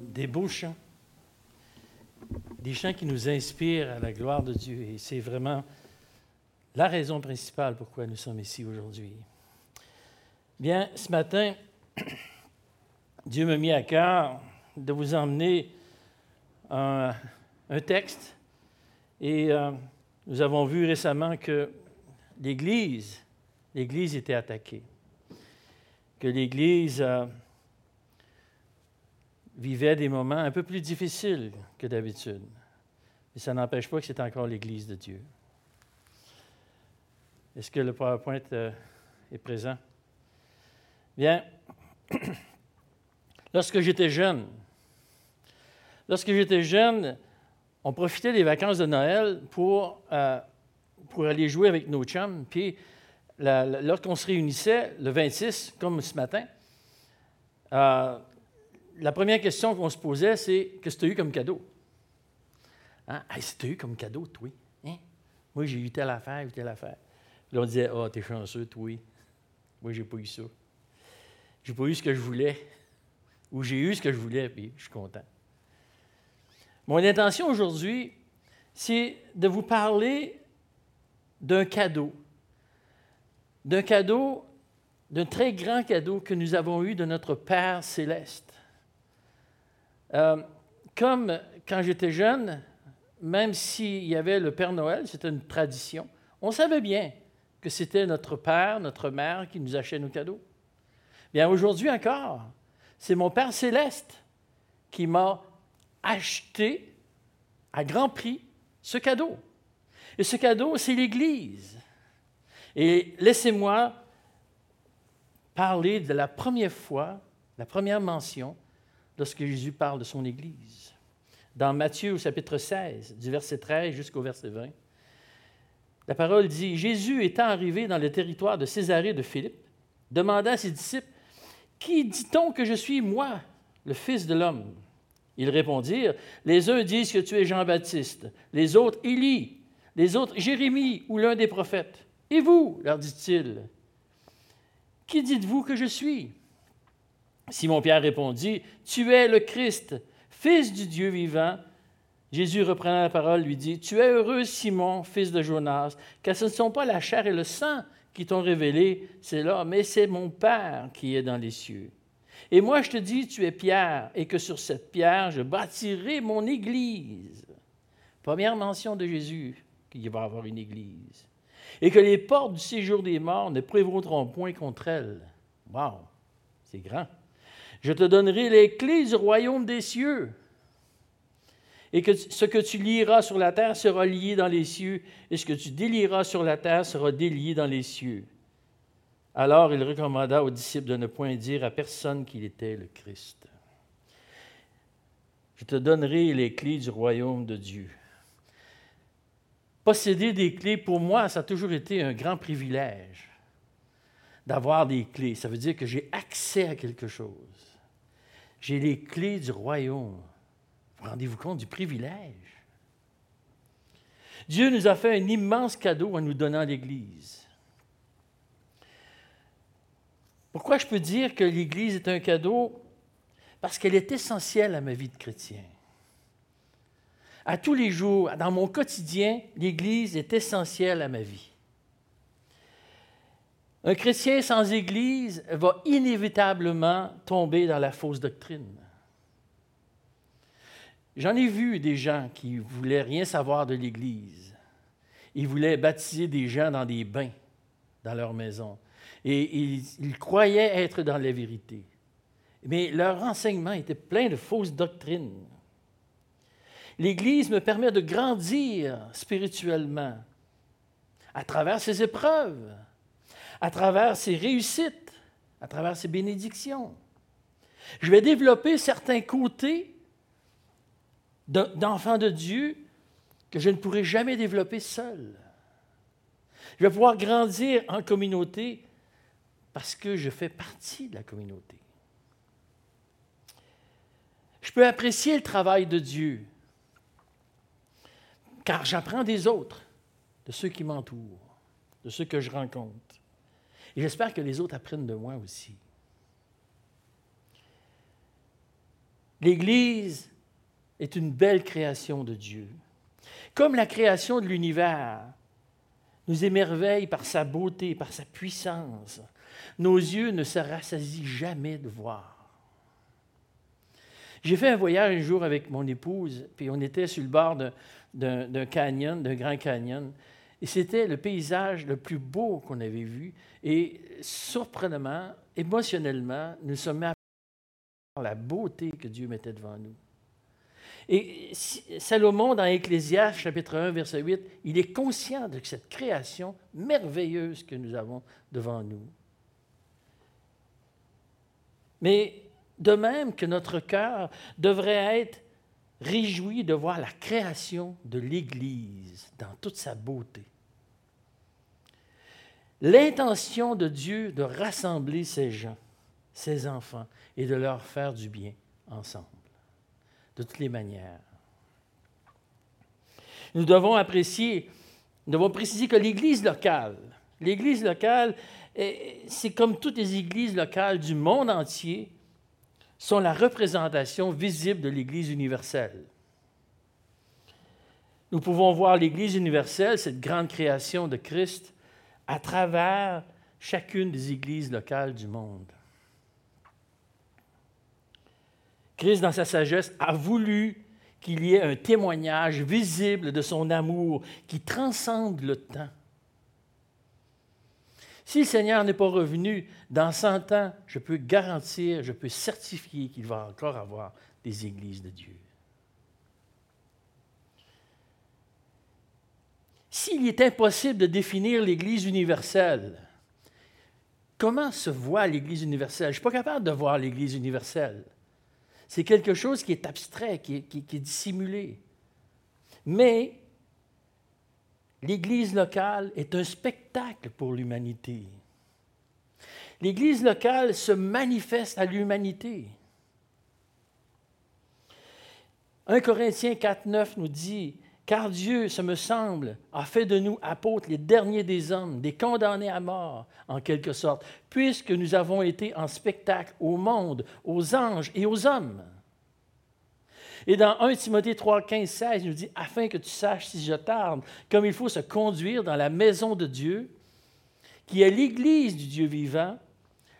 Des beaux chants. Des chants qui nous inspirent à la gloire de Dieu. Et c'est vraiment la raison principale pourquoi nous sommes ici aujourd'hui. Bien, ce matin, Dieu m'a mis à cœur de vous emmener un, un texte. Et euh, nous avons vu récemment que l'Église, l'Église était attaquée. Que l'Église euh, vivait des moments un peu plus difficiles que d'habitude. Mais ça n'empêche pas que c'est encore l'Église de Dieu. Est-ce que le PowerPoint euh, est présent? Bien, lorsque j'étais jeune, lorsque j'étais jeune, on profitait des vacances de Noël pour, euh, pour aller jouer avec nos chums. Puis, lorsqu'on se réunissait, le 26, comme ce matin, euh, la première question qu'on se posait, c'est Qu'est-ce que tu as eu comme cadeau? Hein? Que tu eu comme cadeau, toi hein? Moi, j'ai eu telle affaire, telle affaire. Là, on disait Ah, oh, t'es chanceux, toi. Moi, j'ai pas eu ça. J'ai pas eu ce que je voulais. Ou j'ai eu ce que je voulais, puis je suis content. Mon intention aujourd'hui, c'est de vous parler d'un cadeau. D'un cadeau, d'un très grand cadeau que nous avons eu de notre Père céleste. Euh, comme quand j'étais jeune, même s'il y avait le Père Noël, c'était une tradition, on savait bien que c'était notre Père, notre Mère qui nous achetait nos cadeaux. Bien, aujourd'hui encore, c'est mon Père céleste qui m'a acheté à grand prix ce cadeau. Et ce cadeau, c'est l'Église. Et laissez-moi parler de la première fois, la première mention, lorsque Jésus parle de son Église. Dans Matthieu au chapitre 16, du verset 13 jusqu'au verset 20, la parole dit, Jésus étant arrivé dans le territoire de Césarée de Philippe, demanda à ses disciples, Qui dit-on que je suis, moi, le Fils de l'homme? Ils répondirent, Les uns disent que tu es Jean-Baptiste, les autres Élie, les autres Jérémie ou l'un des prophètes. Et vous, leur dit-il, qui dites-vous que je suis? Simon-Pierre répondit, Tu es le Christ, fils du Dieu vivant. Jésus reprenant la parole lui dit, Tu es heureux, Simon, fils de Jonas, car ce ne sont pas la chair et le sang qui t'ont révélé c'est là, mais c'est mon Père qui est dans les cieux. Et moi je te dis, tu es Pierre, et que sur cette pierre je bâtirai mon Église. Première mention de Jésus qu'il va avoir une Église. Et que les portes du séjour des morts ne prévaudront point contre elle. Wow, c'est grand. Je te donnerai les clés du royaume des cieux. Et ce que tu lieras sur la terre sera lié dans les cieux, et ce que tu délieras sur la terre sera délié dans les cieux. Alors il recommanda aux disciples de ne point dire à personne qu'il était le Christ. Je te donnerai les clés du royaume de Dieu. Posséder des clés, pour moi, ça a toujours été un grand privilège d'avoir des clés. Ça veut dire que j'ai accès à quelque chose. J'ai les clés du royaume. Rendez-vous compte du privilège. Dieu nous a fait un immense cadeau en nous donnant l'Église. Pourquoi je peux dire que l'Église est un cadeau? Parce qu'elle est essentielle à ma vie de chrétien. À tous les jours, dans mon quotidien, l'Église est essentielle à ma vie. Un chrétien sans Église va inévitablement tomber dans la fausse doctrine. J'en ai vu des gens qui voulaient rien savoir de l'Église. Ils voulaient baptiser des gens dans des bains dans leur maison. Et ils, ils croyaient être dans la vérité. Mais leur enseignement était plein de fausses doctrines. L'Église me permet de grandir spirituellement à travers ses épreuves, à travers ses réussites, à travers ses bénédictions. Je vais développer certains côtés d'enfant de Dieu que je ne pourrai jamais développer seul. Je vais pouvoir grandir en communauté parce que je fais partie de la communauté. Je peux apprécier le travail de Dieu car j'apprends des autres, de ceux qui m'entourent, de ceux que je rencontre. Et j'espère que les autres apprennent de moi aussi. L'Église est une belle création de Dieu. Comme la création de l'univers nous émerveille par sa beauté, par sa puissance, nos yeux ne se rassasient jamais de voir. J'ai fait un voyage un jour avec mon épouse, puis on était sur le bord d'un canyon, d'un grand canyon, et c'était le paysage le plus beau qu'on avait vu. Et surprenamment, émotionnellement, nous sommes à la beauté que Dieu mettait devant nous. Et Salomon, dans Ecclésiaste, chapitre 1, verset 8, il est conscient de cette création merveilleuse que nous avons devant nous. Mais de même que notre cœur devrait être réjoui de voir la création de l'Église dans toute sa beauté. L'intention de Dieu de rassembler ces gens, ces enfants, et de leur faire du bien ensemble, de toutes les manières. Nous devons apprécier, nous devons préciser que l'Église locale, l'Église locale, c'est comme toutes les églises locales du monde entier, sont la représentation visible de l'Église universelle. Nous pouvons voir l'Église universelle, cette grande création de Christ, à travers chacune des églises locales du monde. Christ, dans sa sagesse, a voulu qu'il y ait un témoignage visible de son amour qui transcende le temps. Si le Seigneur n'est pas revenu dans 100 ans, je peux garantir, je peux certifier qu'il va encore avoir des églises de Dieu. S'il est impossible de définir l'Église universelle, comment se voit l'Église universelle? Je ne suis pas capable de voir l'Église universelle. C'est quelque chose qui est abstrait, qui est, dissimulé. Mais l'Église locale est un spectacle pour l'humanité. L'Église locale se manifeste à l'humanité. 1 Corinthiens 4, 9 nous dit Car Dieu, ce me semble, a fait de nous apôtres les derniers des hommes, des condamnés à mort, en quelque sorte, puisque nous avons été en spectacle au monde, aux anges et aux hommes. Et dans 1 Timothée 3, 15, 16, il nous dit Afin que tu saches, si je tarde, comme il faut se conduire dans la maison de Dieu, qui est l'Église du Dieu vivant,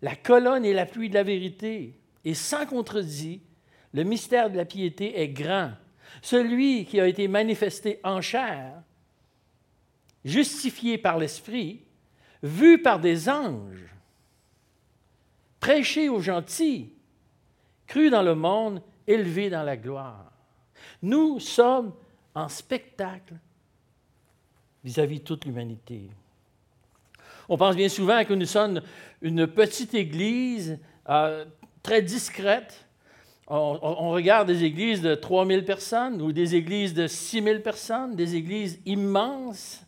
la colonne et la pluie de la vérité. Et sans contredit, le mystère de la piété est grand. Celui qui a été manifesté en chair, justifié par l'Esprit, vu par des anges, prêché aux gentils, cru dans le monde élevé dans la gloire. Nous sommes en spectacle vis-à-vis de toute l'humanité. On pense bien souvent que nous sommes une petite église euh, très discrète. On, regarde des églises de 3000 personnes ou des églises de 6000 personnes, des églises immenses.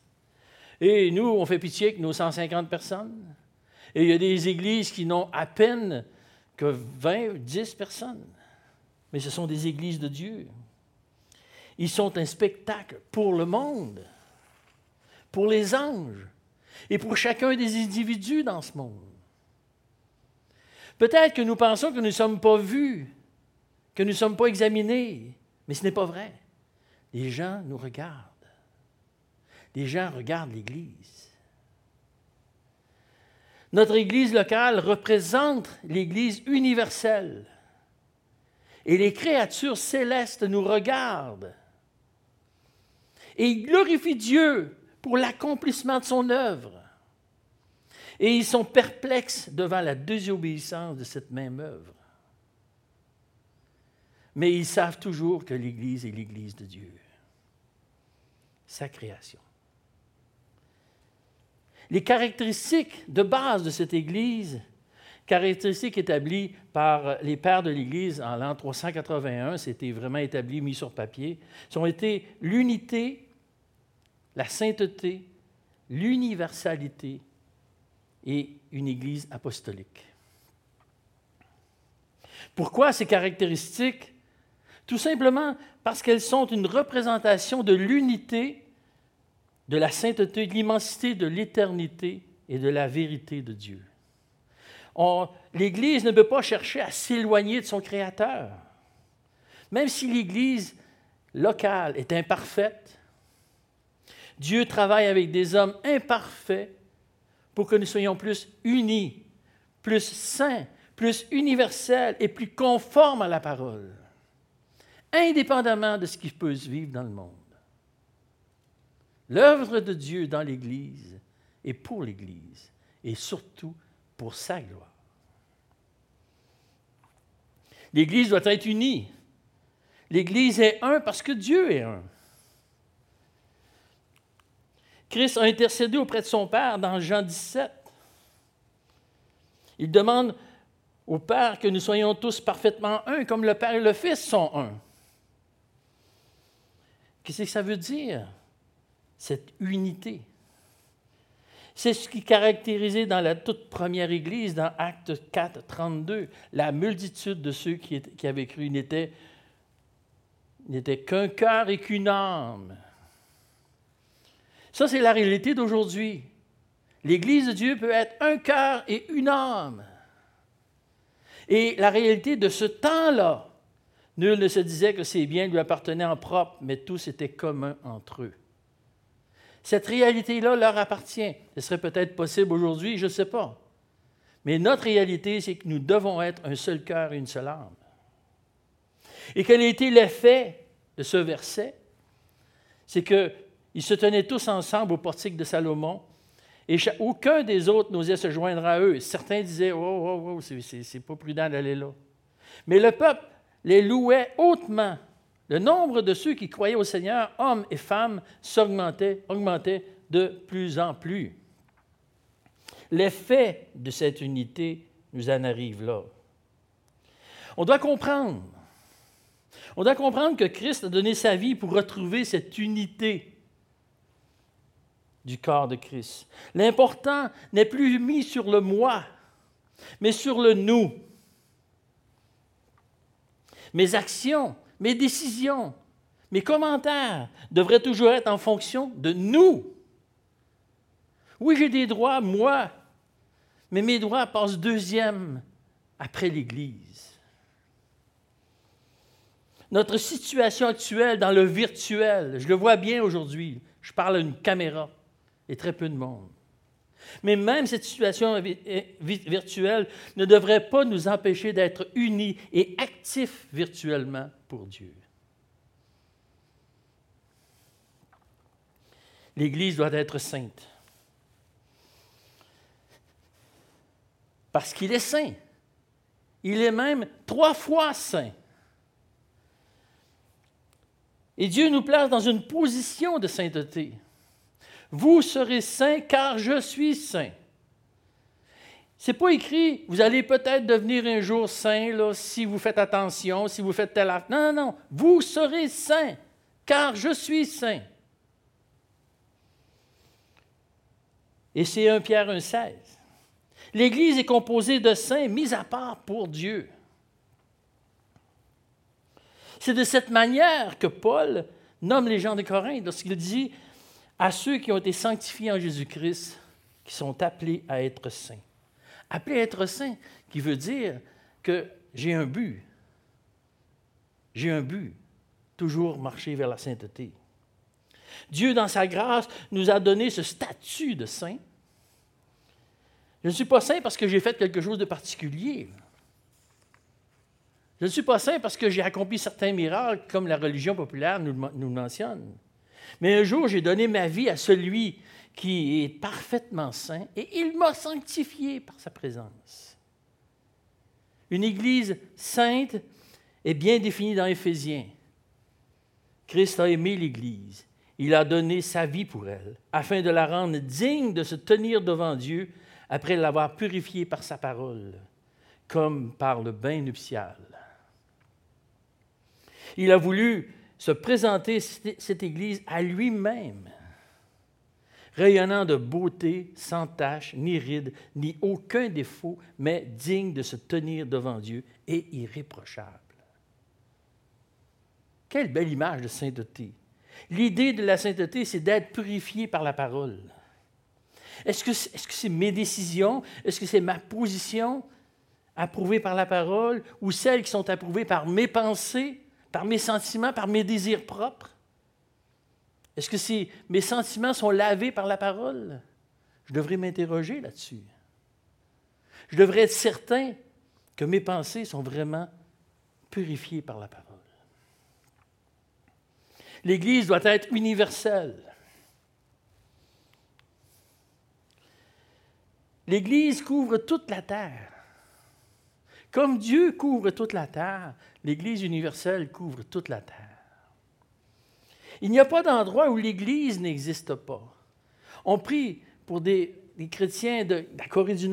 Et nous, on fait pitié avec nos 150 personnes. Et il y a des églises qui n'ont à peine que 20, 10 personnes mais ce sont des églises de Dieu. Ils sont un spectacle pour le monde, pour les anges et pour chacun des individus dans ce monde. Peut-être que nous pensons que nous ne sommes pas vus, que nous ne sommes pas examinés, mais ce n'est pas vrai. Les gens nous regardent. Les gens regardent l'Église. Notre Église locale représente l'Église universelle et les créatures célestes nous regardent. Et ils glorifient Dieu pour l'accomplissement de son œuvre. Et ils sont perplexes devant la désobéissance de cette même œuvre. Mais ils savent toujours que l'Église est l'Église de Dieu, sa création. Les caractéristiques de base de cette Église caractéristiques établies par les pères de l'Église en l'an 381, c'était vraiment établi, mis sur papier, sont été l'unité, la sainteté, l'universalité et une Église apostolique. Pourquoi ces caractéristiques Tout simplement parce qu'elles sont une représentation de l'unité, de la sainteté, de l'immensité, de l'éternité et de la vérité de Dieu. L'Église ne peut pas chercher à s'éloigner de son Créateur. Même si l'Église locale est imparfaite, Dieu travaille avec des hommes imparfaits pour que nous soyons plus unis, plus saints, plus universels et plus conformes à la parole, indépendamment de ce qui peut se vivre dans le monde. L'œuvre de Dieu dans l'Église est pour l'Église et surtout pour sa gloire. L'Église doit être unie. L'Église est un parce que Dieu est un. Christ a intercédé auprès de son Père dans Jean 17. Il demande au Père que nous soyons tous parfaitement un, comme le Père et le Fils sont un. Qu'est-ce que ça veut dire, cette unité? C'est ce qui caractérisait dans la toute première Église, dans Acte 4, 32, la multitude de ceux qui, avaient cru n'étaient qu'un cœur et qu'une âme. Ça, c'est la réalité d'aujourd'hui. L'Église de Dieu peut être un cœur et une âme. Et la réalité de ce temps-là, nul ne se disait que ses biens lui appartenaient en propre, mais tous étaient communs entre eux. Cette réalité-là leur appartient. Ce serait peut-être possible aujourd'hui, je ne sais pas. Mais notre réalité, c'est que nous devons être un seul cœur et une seule âme. Et quel a été l'effet de ce verset? C'est que ils se tenaient tous ensemble au portique de Salomon, et aucun des autres n'osait se joindre à eux. Certains disaient Oh, oh, oh, c'est pas prudent d'aller là. Mais le peuple les louait hautement. Le nombre de ceux qui croyaient au Seigneur, hommes et femmes, s'augmentait, augmentait de plus en plus. L'effet de cette unité nous en arrive là. On doit comprendre. On doit comprendre que Christ a donné sa vie pour retrouver cette unité du corps de Christ. L'important n'est plus mis sur le moi, mais sur le nous. Mes actions, mes décisions, mes commentaires devraient toujours être en fonction de nous. Oui, j'ai des droits, moi, mais mes droits passent deuxième après l'Église. Notre situation actuelle dans le virtuel, je le vois bien aujourd'hui, je parle à une caméra et très peu de monde. Mais même cette situation virtuelle ne devrait pas nous empêcher d'être unis et actifs virtuellement pour Dieu. L'Église doit être sainte. Parce qu'il est saint. Il est même trois fois saint. Et Dieu nous place dans une position de sainteté. Vous serez saints car je suis saint. C'est pas écrit, vous allez peut-être devenir un jour saint là, si vous faites attention, si vous faites tel acte. Non, non, non. Vous serez saint car je suis saint. Et c'est 1 Pierre 1,16. L'Église est composée de saints mis à part pour Dieu. C'est de cette manière que Paul nomme les gens de Corinthe lorsqu'il dit à ceux qui ont été sanctifiés en Jésus-Christ, qui sont appelés à être saints. Appelés à être saints, qui veut dire que j'ai un but. J'ai un but, toujours marcher vers la sainteté. Dieu, dans sa grâce, nous a donné ce statut de saint. Je ne suis pas saint parce que j'ai fait quelque chose de particulier. Je ne suis pas saint parce que j'ai accompli certains miracles, comme la religion populaire nous, nous mentionne. Mais un jour, j'ai donné ma vie à celui qui est parfaitement saint et il m'a sanctifié par sa présence. Une Église sainte est bien définie dans Éphésiens. Christ a aimé l'Église. Il a donné sa vie pour elle, afin de la rendre digne de se tenir devant Dieu après l'avoir purifiée par sa parole, comme par le bain nuptial. Il a voulu se présenter cette Église à lui-même, rayonnant de beauté, sans tache, ni ride, ni aucun défaut, mais digne de se tenir devant Dieu et irréprochable. Quelle belle image de sainteté. L'idée de la sainteté, c'est d'être purifié par la parole. Est-ce que c'est mes décisions? Est-ce que c'est ma position approuvée par la parole ou celles qui sont approuvées par mes pensées? Par mes sentiments, par mes désirs propres? Est-ce que si mes sentiments sont lavés par la parole? Je devrais m'interroger là-dessus. Je devrais être certain que mes pensées sont vraiment purifiées par la parole. L'Église doit être universelle. L'Église couvre toute la terre. Comme Dieu couvre toute la terre, l'Église universelle couvre toute la terre. Il n'y a pas d'endroit où l'Église n'existe pas. On prie pour des, chrétiens de, la Corée du